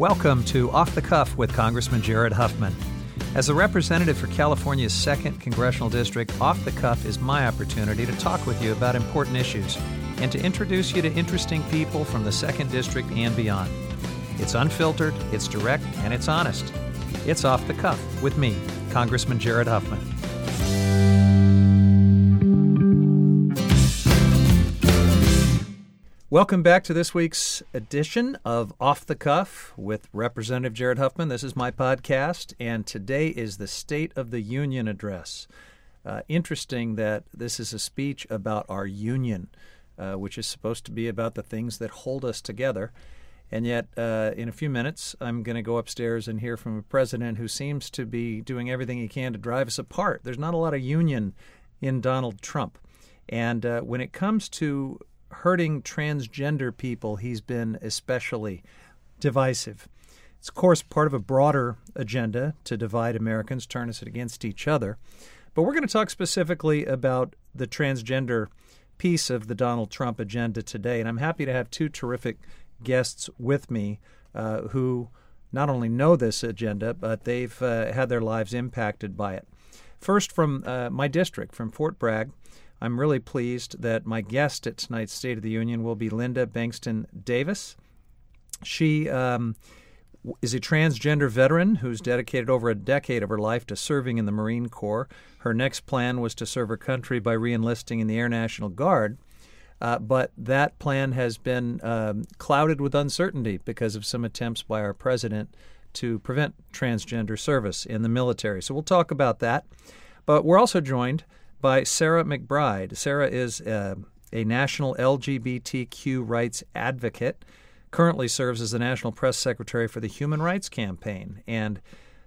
Welcome to Off the Cuff with Congressman Jared Huffman. As a representative for California's 2nd Congressional District, Off the Cuff is my opportunity to talk with you about important issues and to introduce you to interesting people from the 2nd District and beyond. It's unfiltered, it's direct, and it's honest. It's Off the Cuff with me, Congressman Jared Huffman. Welcome back to this week's edition of Off the Cuff with Representative Jared Huffman. This is my podcast, and today is the State of the Union address. Uh, interesting that this is a speech about our union, uh, which is supposed to be about the things that hold us together. And yet, uh, in a few minutes, I'm going to go upstairs and hear from a president who seems to be doing everything he can to drive us apart. There's not a lot of union in Donald Trump. And uh, when it comes to hurting transgender people, he's been especially divisive. It's, of course, part of a broader agenda to divide Americans, turn us against each other. But we're going to talk specifically about the transgender piece of the Donald Trump agenda today. And I'm happy to have two terrific guests with me uh, who not only know this agenda, but they've uh, had their lives impacted by it. First, from uh, my district, from Fort Bragg, I'm really pleased that my guest at tonight's State of the Union will be Linda Bankston Davis. She um, is a transgender veteran who's dedicated over a decade of her life to serving in the Marine Corps. Her next plan was to serve her country by reenlisting in the Air National Guard. Uh, but that plan has been um, clouded with uncertainty because of some attempts by our president to prevent transgender service in the military. So we'll talk about that. But we're also joined by Sarah McBride. Sarah is uh, a national LGBTQ rights advocate, currently serves as the National Press Secretary for the Human Rights Campaign. And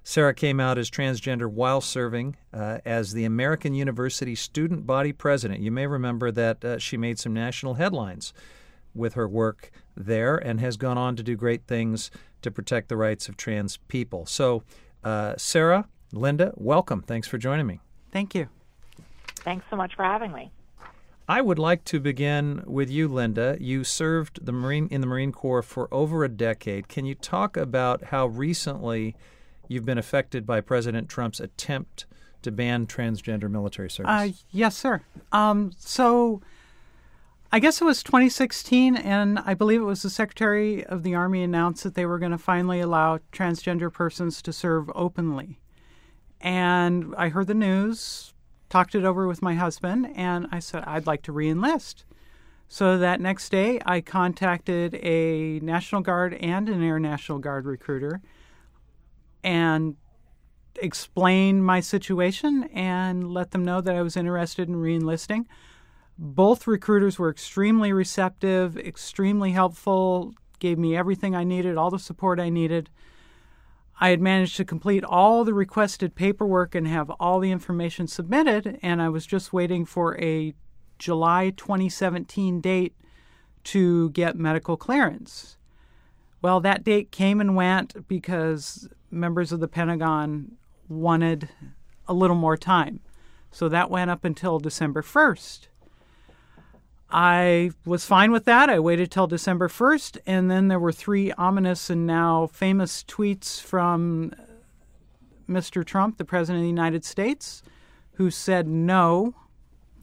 Sarah came out as transgender while serving uh, as the American University Student Body President. You may remember that uh, she made some national headlines with her work there and has gone on to do great things to protect the rights of trans people. So, uh, Sarah, Lynda, welcome. Thanks for joining me. Thank you. Thanks so much for having me. I would like to begin with you, Lynda. You served the Marine in the Marine Corps for over a decade. Can you talk about how recently you've been affected by President Trump's attempt to ban transgender military service? Uh, yes, sir. Um, so I guess it was 2016, and I believe it was the Secretary of the Army announced that they were going to finally allow transgender persons to serve openly. And I heard the news talked it over with my husband, and I said, I'd like to reenlist. So that next day, I contacted a National Guard and an Air National Guard recruiter and explained my situation and let them know that I was interested in reenlisting. Both recruiters were extremely receptive, extremely helpful, gave me everything I needed, all the support I needed. I had managed to complete all the requested paperwork and have all the information submitted, and I was just waiting for a July 2017 date to get medical clearance. Well, that date came and went because members of the Pentagon wanted a little more time. So that went up until December 1st. I was fine with that. I waited till December 1st, and then there were three ominous and now famous tweets from Mr. Trump, the President of the United States, who said no.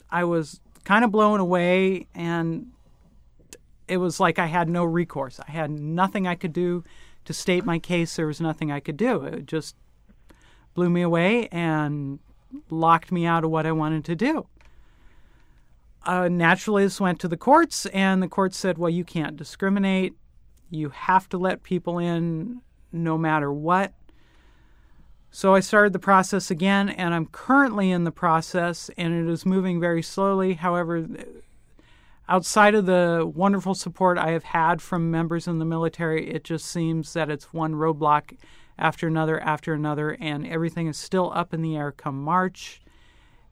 I was kind of blown away, and it was like I had no recourse. I had nothing I could do to state my case. There was nothing I could do. It just blew me away and locked me out of what I wanted to do uh, naturally this went to the courts, and the courts said, well, you can't discriminate. You have to let people in no matter what. So I started the process again, and I'm currently in the process, and it is moving very slowly. However, outside of the wonderful support I have had from members in the military, it just seems that it's one roadblock after another after another, and everything is still up in the air come March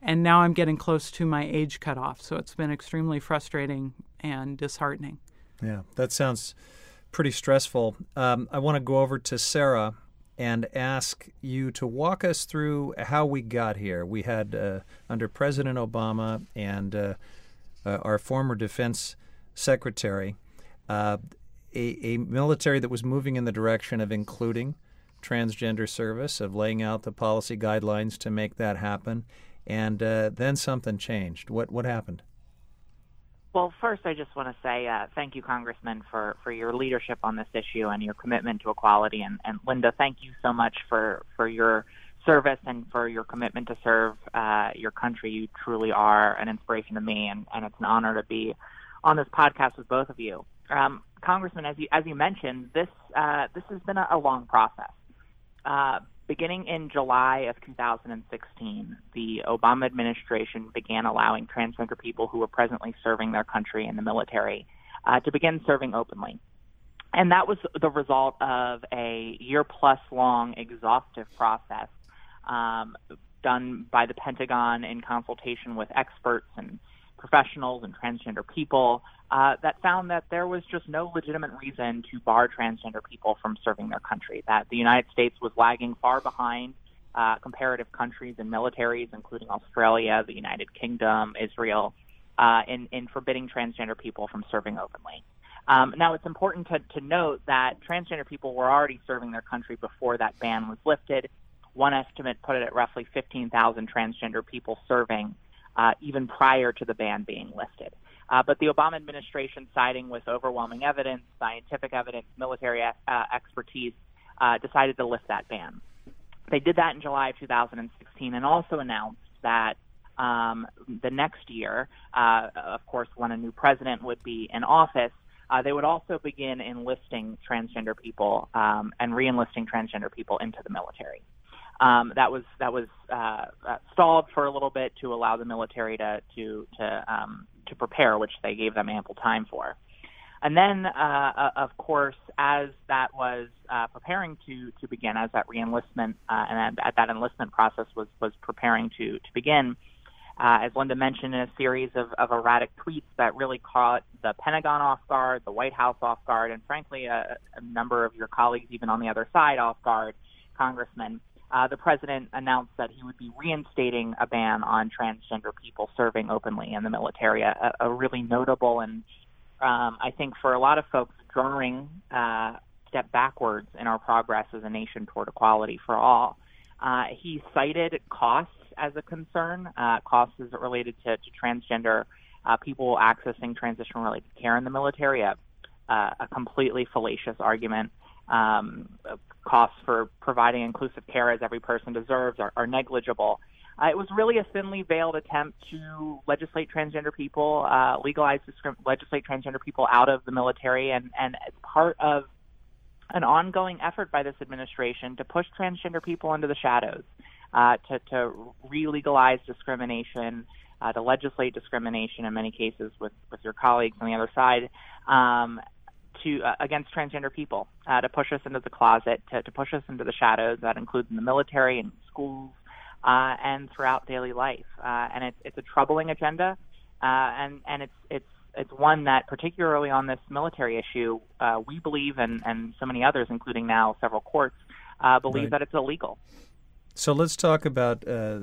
and now I'm getting close to my age cutoff. So it's been extremely frustrating and disheartening. Yeah, that sounds pretty stressful. Um, I want to go over to Sarah and ask you to walk us through how we got here. We had uh, under President Obama and uh, uh, our former defense secretary. Uh, a, a military that was moving in the direction of including transgender service, of laying out the policy guidelines to make that happen, and uh, then something changed. What what happened? Well, first, I just want to say uh, thank you, Congressman, for, for your leadership on this issue and your commitment to equality. And, and Lynda, thank you so much for, for your service and for your commitment to serve uh, your country. You truly are an inspiration to me, and, and it's an honor to be on this podcast with both of you. Um, Congressman, as you as you mentioned, this uh, this has been a, a long process. Beginning in July of 2016, the Obama administration began allowing transgender people who were presently serving their country in the military uh, to begin serving openly. And that was the result of a year plus long exhaustive process um, done by the Pentagon in consultation with experts and professionals and transgender people uh, that found that there was just no legitimate reason to bar transgender people from serving their country, that the United States was lagging far behind uh, comparative countries and militaries, including Australia, the United Kingdom, Israel, uh, in, in forbidding transgender people from serving openly. Um, now, it's important to, to note that transgender people were already serving their country before that ban was lifted. One estimate put it at roughly 15,000 transgender people serving uh, even prior to the ban being lifted. Uh, but the Obama administration, siding with overwhelming evidence, scientific evidence, military uh, expertise, uh, decided to lift that ban. They did that in July of 2016 and also announced that um, the next year, uh, of course, when a new president would be in office, uh, they would also begin enlisting transgender people um, and re-enlisting transgender people into the military. Um, that was that was uh, uh, stalled for a little bit to allow the military to to to um, to prepare, which they gave them ample time for. And then, uh, uh of course, as that was uh, preparing to to begin, as that reenlistment uh, and at that enlistment process was was preparing to to begin, as Lynda mentioned, in a series of, of erratic tweets that really caught the Pentagon off guard, the White House off guard, and frankly, a, a number of your colleagues, even on the other side, off guard, congressmen uh, the president announced that he would be reinstating a ban on transgender people serving openly in the military, a, a really notable and um, I think for a lot of folks jarring uh, step backwards in our progress as a nation toward equality for all. Uh, he cited costs as a concern, uh, costs as related to, to transgender uh, people accessing transition related care in the military, a, a completely fallacious argument um, costs for providing inclusive care as every person deserves are, are negligible. Uh, it was really a thinly veiled attempt to legislate transgender people, uh, legalize, discrim- legislate transgender people out of the military, and, and part of an ongoing effort by this administration to push transgender people into the shadows, uh, to, to re-legalize discrimination, uh, to legislate discrimination in many cases with, with your colleagues on the other side, um, to uh, against transgender people, uh, to push us into the closet, to, to push us into the shadows. That includes in the military and schools uh, and throughout daily life. Uh, and it's it's a troubling agenda, uh, and and it's it's it's one that, particularly on this military issue, uh, we believe, and and so many others, including now several courts, uh, believe right. that it's illegal. So let's talk about uh,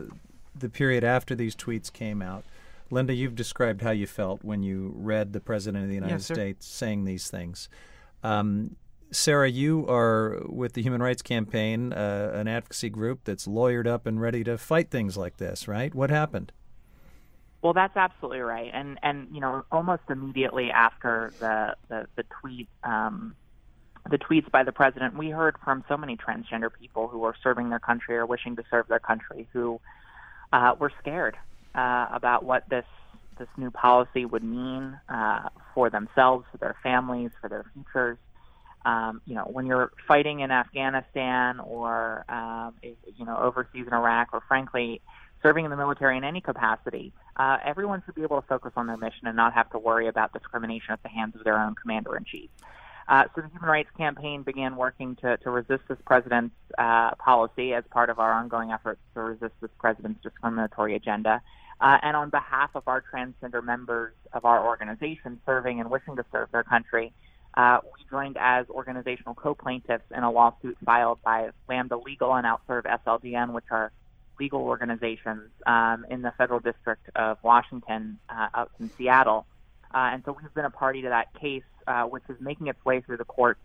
the period after these tweets came out. Lynda, you've described how you felt when you read the President of the United yes, States saying these things. Um, Sarah, you are with the Human Rights Campaign, uh, an advocacy group that's lawyered up and ready to fight things like this, right? What happened? Well, that's absolutely right, and and you know, almost immediately after the the, the tweet, um, the tweets by the president, we heard from so many transgender people who are serving their country or wishing to serve their country who uh, were scared uh, about what this this new policy would mean uh, for themselves, for their families, for their futures. Um, you know, when you're fighting in Afghanistan or um, you know overseas in Iraq, or frankly serving in the military in any capacity, uh, everyone should be able to focus on their mission and not have to worry about discrimination at the hands of their own commander in chief. Uh, so the Human Rights Campaign began working to, to resist this president's uh, policy as part of our ongoing efforts to resist this president's discriminatory agenda. Uh, and on behalf of our transgender members of our organization serving and wishing to serve their country, uh, we joined as organizational co-plaintiffs in a lawsuit filed by Lambda Legal and Outserve SLDN, which are legal organizations um, in the Federal District of Washington uh, out in Seattle. Uh, and so we've been a party to that case, uh, which is making its way through the courts.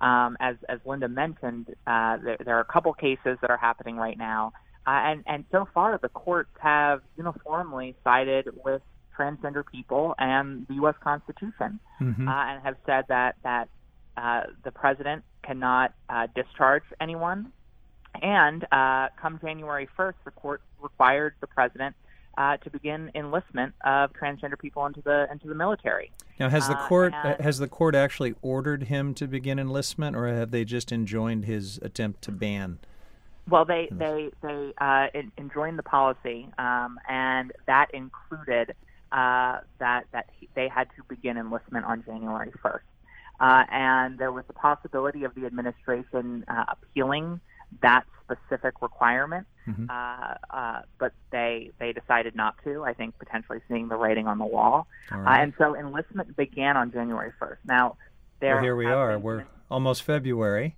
Um, as, as Lynda mentioned, uh, there, there, are a couple cases that are happening right now. Uh, and, and so far, the courts have uniformly sided with transgender people and the U.S. Constitution mm-hmm. Uh, and have said that, that uh, the president cannot discharge anyone. And come January 1st, the court required the president uh, to begin enlistment of transgender people into the into the military. Now, has the uh, court uh, has the court actually ordered him to begin enlistment, or have they just enjoined his attempt to ban? Well, they they they uh, enjoined the policy, um, and that included uh, that that he, they had to begin enlistment on January first, uh, and there was the possibility of the administration appealing that specific requirement, mm-hmm. uh, uh, but they they decided not to. I think potentially seeing the writing on the wall, uh, right. uh, and so enlistment began on January first. Now, there well, here we are. We're almost February.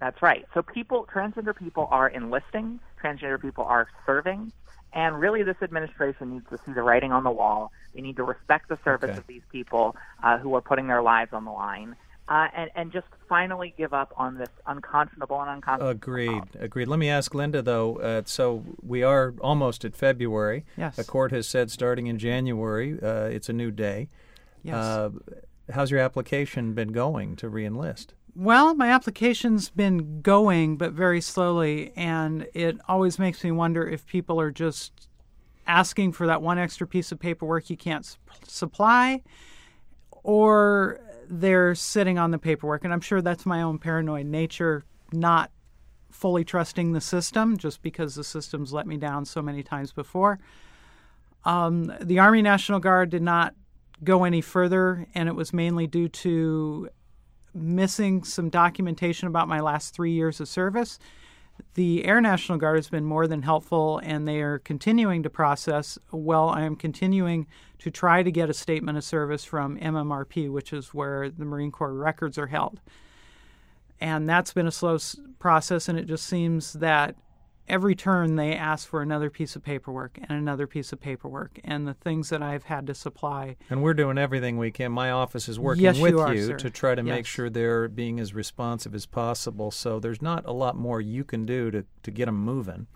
That's right. So people, transgender people, are enlisting. Transgender people are serving. And really, this administration needs to see the writing on the wall. They need to respect the service okay. of these people uh, who are putting their lives on the line uh, and, and just finally give up on this unconscionable and unconscionable. Agreed. Policy. Agreed. Let me ask Linda though. Uh, so we are almost at February. Yes. The court has said starting in January, uh, it's a new day. Yes. Uh, how's your application been going to reenlist? Well, my application's been going, but very slowly, and it always makes me wonder if people are just asking for that one extra piece of paperwork you can't su- supply, or they're sitting on the paperwork. And I'm sure that's my own paranoid nature, not fully trusting the system just because the system's let me down so many times before. Um, the Army National Guard did not go any further, and it was mainly due to missing some documentation about my last three years of service the Air National Guard has been more than helpful, and they are continuing to process. Well, I am continuing to try to get a statement of service from MMRP, which is where the Marine Corps records are held. And that's been a slow process, and it just seems that every turn they ask for another piece of paperwork and another piece of paperwork and the things that I've had to supply. And we're doing everything we can. My office is working yes, with you, are, you to try to yes. make sure they're being as responsive as possible. So there's not a lot more you can do to, to get them moving.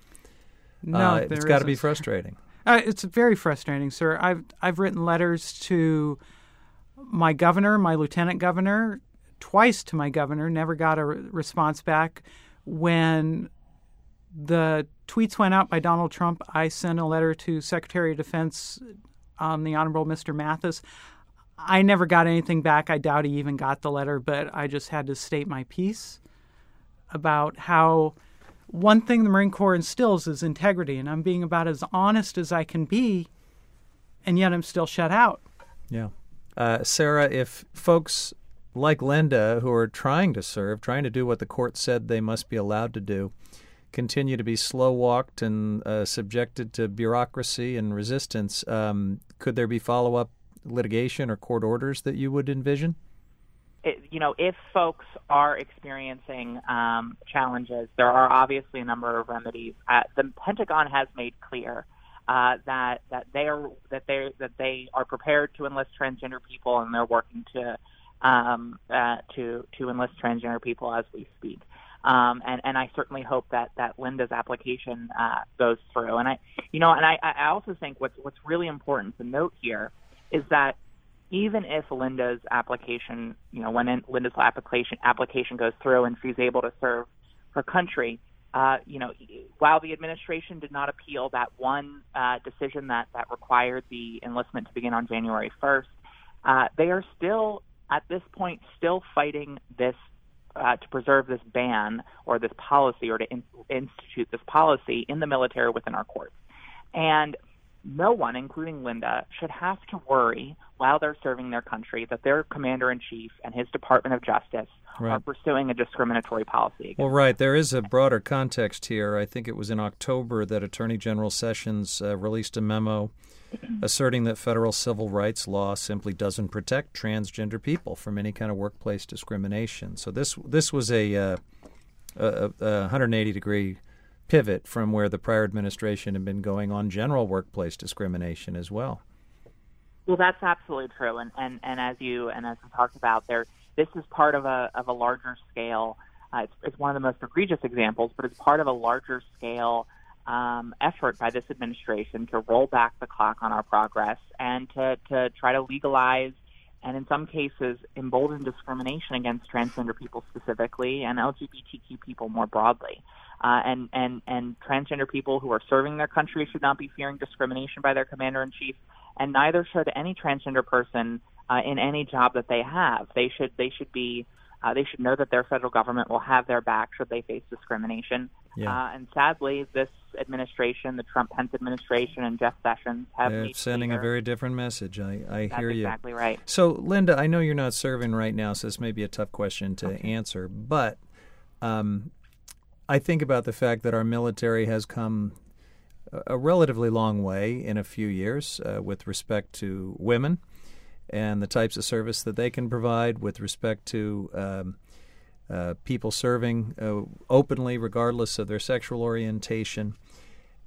No, uh, it's got to be frustrating. Uh, it's very frustrating, sir. I've I've written letters to my governor, my lieutenant governor, twice to my governor, never got a re- response back. When the tweets went out by Donald Trump. I sent a letter to Secretary of Defense, um, the Honorable Mr. Mattis. I never got anything back. I doubt he even got the letter, but I just had to state my piece about how one thing the Marine Corps instills is integrity, and I'm being about as honest as I can be, and yet I'm still shut out. Yeah. Uh, Sarah, if folks like Lynda who are trying to serve, trying to do what the court said they must be allowed to do, continue to be slow walked and uh, subjected to bureaucracy and resistance, um, could there be follow up litigation or court orders that you would envision? It, you know, if folks are experiencing um, challenges, there are obviously a number of remedies. Uh, the Pentagon has made clear uh, that that they are that they that they are prepared to enlist transgender people, and they're working to um, uh, to to enlist transgender people as we speak. Um, and, and I certainly hope that, that Lynda's application uh, goes through. And I, you know, and I, I also think what's what's really important to note here is that even if Lynda's application, you know, when Lynda's application application goes through and she's able to serve her country, uh, you know, while the administration did not appeal that one uh, decision that that required the enlistment to begin on January 1st, uh, they are still at this point still fighting this uh, to preserve this ban or this policy or to in- institute this policy in the military within our courts. And no one, including Lynda, should have to worry while they're serving their country that their commander in chief and his Department of Justice right. are pursuing a discriminatory policy. Well, right. There is a broader context here. I think it was in October that Attorney General Sessions uh, released a memo asserting that federal civil rights law simply doesn't protect transgender people from any kind of workplace discrimination. So this this was a, uh, a, a 180 degree pivot from where the prior administration had been going on general workplace discrimination as well. Well, that's absolutely true, and and, and as you and as we talked about, there this is part of a of a larger scale. Uh, it's, it's one of the most egregious examples, but it's part of a larger scale um, effort by this administration to roll back the clock on our progress and to to try to legalize and in some cases embolden discrimination against transgender people specifically and LGBTQ people more broadly. Uh, and and and transgender people who are serving their country should not be fearing discrimination by their commander in chief and neither should any transgender person uh, in any job that they have. They should they should be uh, they should know that their federal government will have their back should they face discrimination. Yeah. Uh, and sadly, this administration, the Trump Pence administration, and Jeff Sessions have They're sending a very different message. I, I That's hear you. Exactly right. So, Lynda, I know you're not serving right now, so this may be a tough question to okay. answer, but um, I think about the fact that our military has come a relatively long way in a few years uh, with respect to women and the types of service that they can provide with respect to um, uh, people serving uh, openly, regardless of their sexual orientation.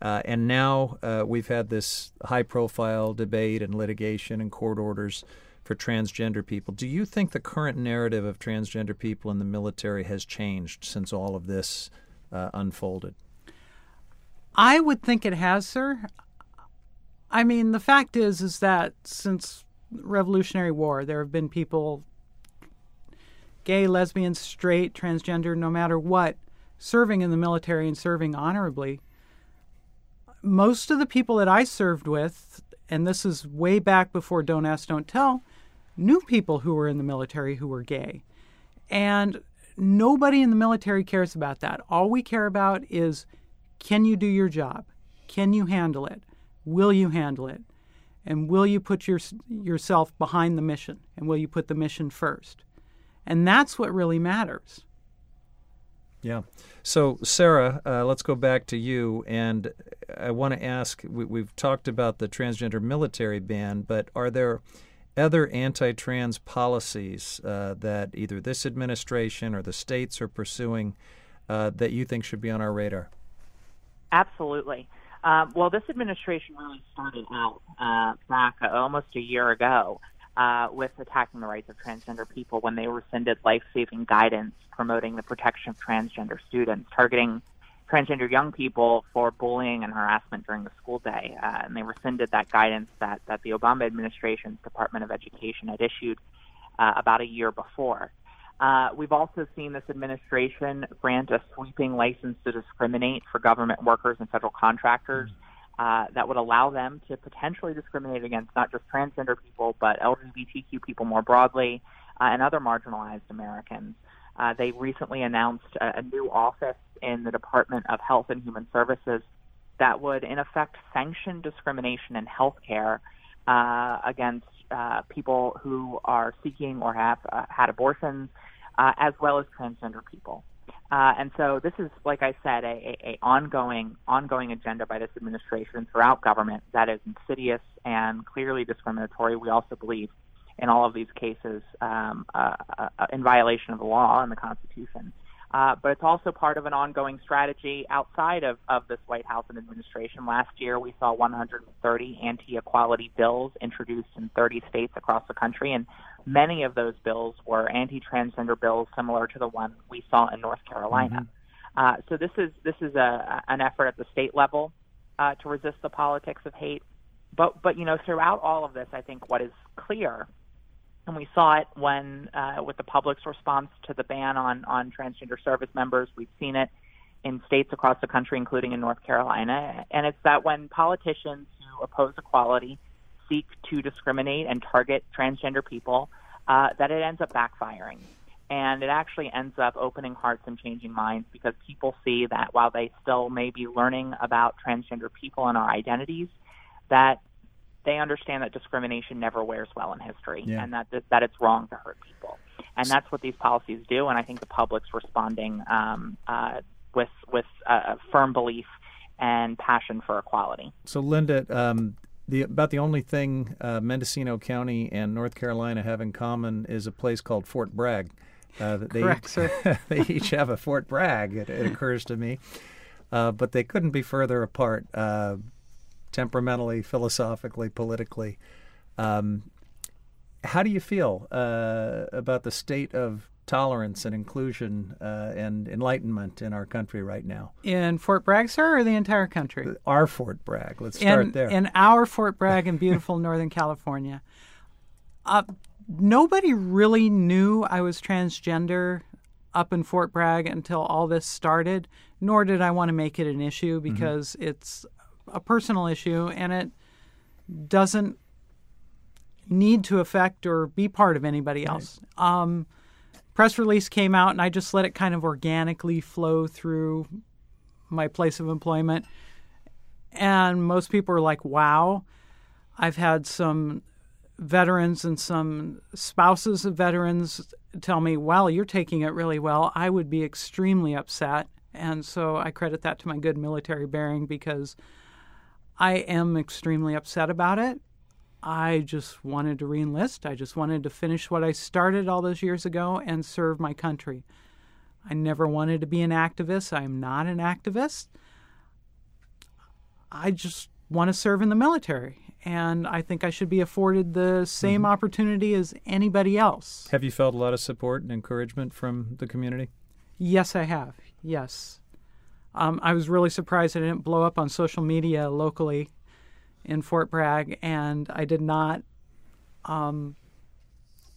Uh, and now uh, we've had this high profile debate and litigation and court orders for transgender people. Do you think the current narrative of transgender people in the military has changed since all of this uh, unfolded? I would think it has, sir. I mean, the fact is, is that since Revolutionary War, there have been people, gay, lesbian, straight, transgender, no matter what, serving in the military and serving honorably. Most of the people that I served with, and this is way back before Don't Ask, Don't Tell, knew people who were in the military who were gay. And nobody in the military cares about that. All we care about is can you do your job? Can you handle it? Will you handle it? And will you put your, yourself behind the mission? And will you put the mission first? And that's what really matters. Yeah. So, Sarah, uh, let's go back to you. And I want to ask we, have talked about the transgender military ban, but are there other anti trans policies uh, that either this administration or the states are pursuing uh, that you think should be on our radar? Absolutely. Um, well, this administration really started out uh, back uh, almost a year ago uh, with attacking the rights of transgender people when they rescinded life-saving guidance promoting the protection of transgender students, targeting transgender young people for bullying and harassment during the school day. Uh, and they rescinded that guidance that, that the Obama administration's Department of Education had issued uh, about a year before. Uh, we've also seen this administration grant a sweeping license to discriminate for government workers and federal contractors uh, that would allow them to potentially discriminate against not just transgender people, but LGBTQ people more broadly uh, and other marginalized Americans. Uh, they recently announced a, a new office in the Department of Health and Human Services that would, in effect, sanction discrimination in healthcare uh, against uh, people who are seeking or have uh, had abortions, uh, as well as transgender people. Uh, and so this is, like I said, a, a, ongoing ongoing agenda by this administration throughout government that is insidious and clearly discriminatory. We also believe in all of these cases um, uh, uh, in violation of the law and the Constitution. Uh, but it's also part of an ongoing strategy outside of, of this White House and administration. Last year, we saw 130 anti equality bills introduced in 30 states across the country, and many of those bills were anti transgender bills similar to the one we saw in North Carolina. Mm-hmm. Uh, so this is this is a, an effort at the state level uh, to resist the politics of hate. But but you know throughout all of this, I think what is clear and we saw it when uh, with the public's response to the ban on on transgender service members. We've seen it in states across the country, including in North Carolina, and it's that when politicians who oppose equality seek to discriminate and target transgender people, uh, that it ends up backfiring. And it actually ends up opening hearts and changing minds because people see that while they still may be learning about transgender people and our identities, that they understand that discrimination never wears well in history yeah. and that, that it's wrong to hurt people. And that's what these policies do. And I think the public's responding um, uh, with with a firm belief and passion for equality. So, Lynda, um, the about the only thing uh, Mendocino County and North Carolina have in common is a place called Fort Bragg. Uh, they, Correct, sir. they each have a Fort Bragg. It, it occurs to me, uh, but they couldn't be further apart. Uh, temperamentally, philosophically, politically. Um, how do you feel uh, about the state of tolerance and inclusion uh, and enlightenment in our country right now? In Fort Bragg, sir, or the entire country? Our Fort Bragg. Let's start in, there. In our Fort Bragg in beautiful Northern California. Uh, nobody really knew I was transgender up in Fort Bragg until all this started, nor did I want to make it an issue mm-hmm. because mm-hmm. it's a personal issue and it doesn't need to affect or be part of anybody else. Right. Um, press release came out, and I just let it kind of organically flow through my place of employment. And most people are like, wow. I've had some veterans and some spouses of veterans tell me, well, you're taking it really well. I would be extremely upset. And so I credit that to my good military bearing because I am extremely upset about it. I just wanted to reenlist. I just wanted to finish what I started all those years ago and serve my country. I never wanted to be an activist. I am not an activist. I just want to serve in the military. And I think I should be afforded the same mm-hmm. opportunity as anybody else. Have you felt a lot of support and encouragement from the community? Yes, I have. Yes. Um, I was really surprised I didn't blow up on social media locally in Fort Bragg, and I did not. Um,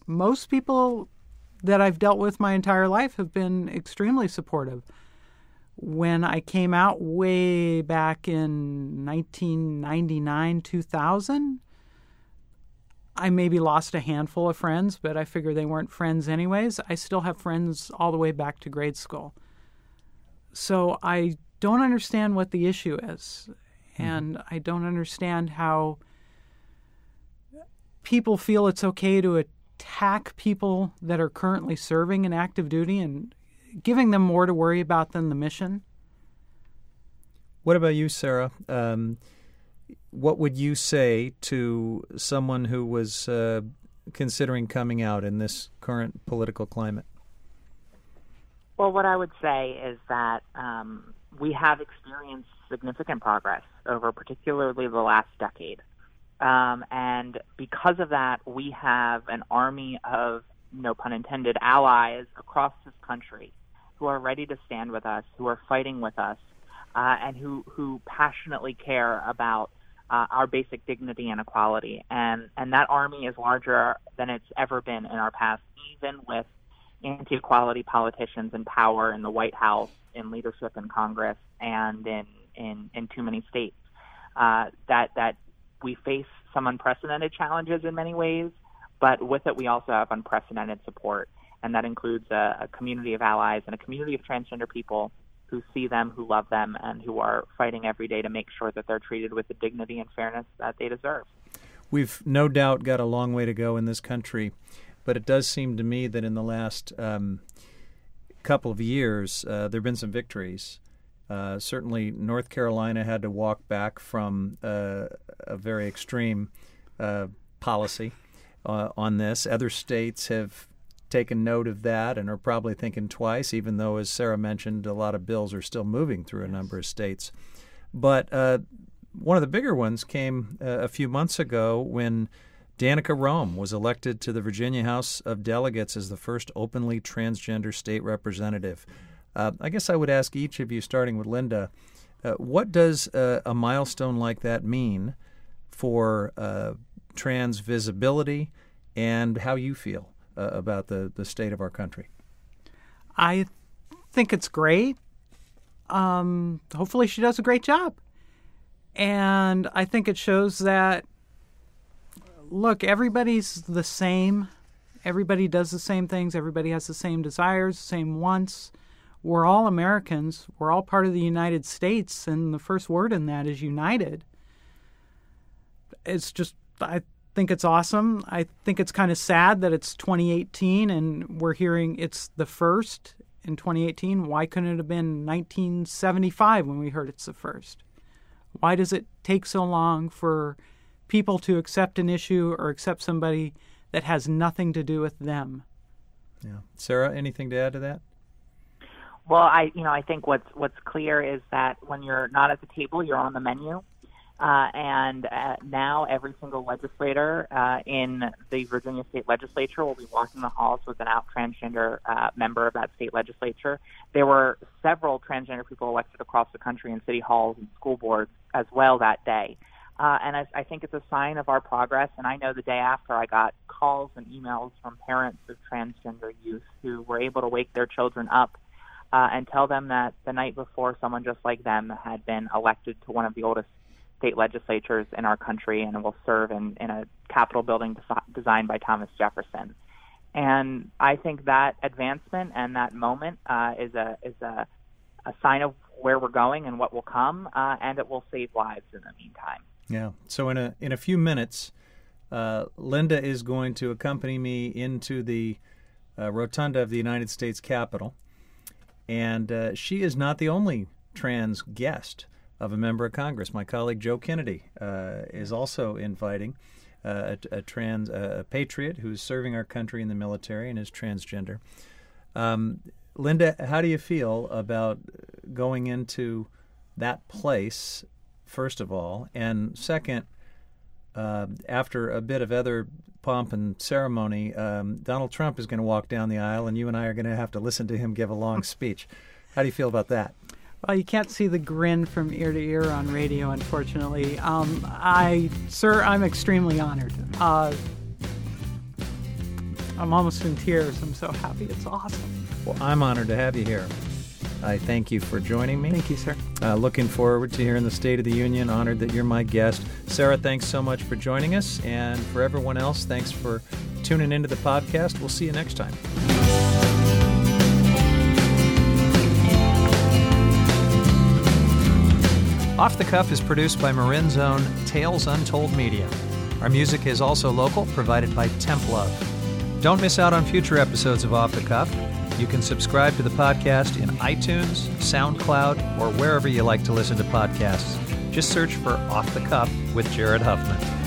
most people that I've dealt with my entire life have been extremely supportive. When I came out way back in 1999, 2000, I maybe lost a handful of friends, but I figure they weren't friends anyways. I still have friends all the way back to grade school. So I don't understand what the issue is. Mm-hmm. And I don't understand how people feel it's okay to attack people that are currently serving in active duty and giving them more to worry about than the mission. What about you, Sarah? Um, what would you say to someone who was uh, considering coming out in this current political climate? Well, what I would say is that um, we have experienced significant progress over particularly the last decade. Um, and because of that, we have an army of, no pun intended, allies across this country who are ready to stand with us, who are fighting with us, uh, and who, who passionately care about uh, our basic dignity and equality. And, and that army is larger than it's ever been in our past, even with anti equality politicians in power in the White House, in leadership in Congress, and in in, in too many states. Uh, that that we face some unprecedented challenges in many ways, but with it we also have unprecedented support, and that includes a, a community of allies and a community of transgender people who see them, who love them, and who are fighting every day to make sure that they're treated with the dignity and fairness that they deserve. We've no doubt got a long way to go in this country, but it does seem to me that in the last um, couple of years uh, there have been some victories. Uh, certainly, North Carolina had to walk back from uh, a very extreme uh, policy uh, on this. Other states have taken note of that and are probably thinking twice, even though, as Sarah mentioned, a lot of bills are still moving through a number of states. But uh, one of the bigger ones came a few months ago when Danica Roem was elected to the Virginia House of Delegates as the first openly transgender state representative. Uh, I guess I would ask each of you, starting with Lynda, uh, what does uh, a milestone like that mean for uh, trans visibility and how you feel uh, about the, the state of our country? I think it's great. Um, hopefully, she does a great job. And I think it shows that, look, everybody's the same. Everybody does the same things. Everybody has the same desires, same wants we're all Americans. We're all part of the United States, and the first word in that is united. It's just, I think it's awesome. I think it's kind of sad that it's 2018 and we're hearing it's the first in 2018. Why couldn't it have been 1975 when we heard it's the first? Why does it take so long for people to accept an issue or accept somebody that has nothing to do with them? Yeah. Sarah, anything to add to that? Well, I you know I think what's what's clear is that when you're not at the table, you're on the menu, Uh, and uh, now every single legislator uh, in the Virginia state legislature will be walking the halls with an out transgender uh, member of that state legislature. There were several transgender people elected across the country in city halls and school boards as well that day. Uh, and I, I think it's a sign of our progress. And I know the day after I got calls and emails from parents of transgender youth who were able to wake their children up uh, and tell them that the night before someone just like them had been elected to one of the oldest state legislatures in our country and will serve in, in a Capitol building des- designed by Thomas Jefferson. And I think that advancement and that moment uh, is a is a, a sign of where we're going and what will come, uh, and it will save lives in the meantime. Yeah. So in a in a few minutes, uh, Lynda is going to accompany me into the uh, rotunda of the United States Capitol, and uh, she is not the only trans guest of a member of Congress. My colleague Joe Kennedy uh, is also inviting uh, a, a, trans a patriot who's serving our country in the military and is transgender. Um, Lynda, how do you feel about going into that place, first of all, and second, uh, after a bit of other pomp and ceremony, um, Donald Trump is going to walk down the aisle, and you and I are going to have to listen to him give a long speech. How do you feel about that? Well, you can't see the grin from ear to ear on radio, unfortunately. Um, I, sir, I'm extremely honored. Uh, I'm almost in tears. I'm so happy. It's awesome. Well, I'm honored to have you here. I thank you for joining me. Thank you, sir. Uh, looking forward to hearing the State of the Union. Honored that you're my guest. Sarah, thanks so much for joining us. And for everyone else, thanks for tuning into the podcast. We'll see you next time. Off the Cuff is produced by Marin's own Tales Untold Media. Our music is also local, provided by Temp Love. Don't miss out on future episodes of Off the Cuff. You can subscribe to the podcast in iTunes, SoundCloud, or wherever you like to listen to podcasts. Just search for Off the Cuff with Jared Huffman.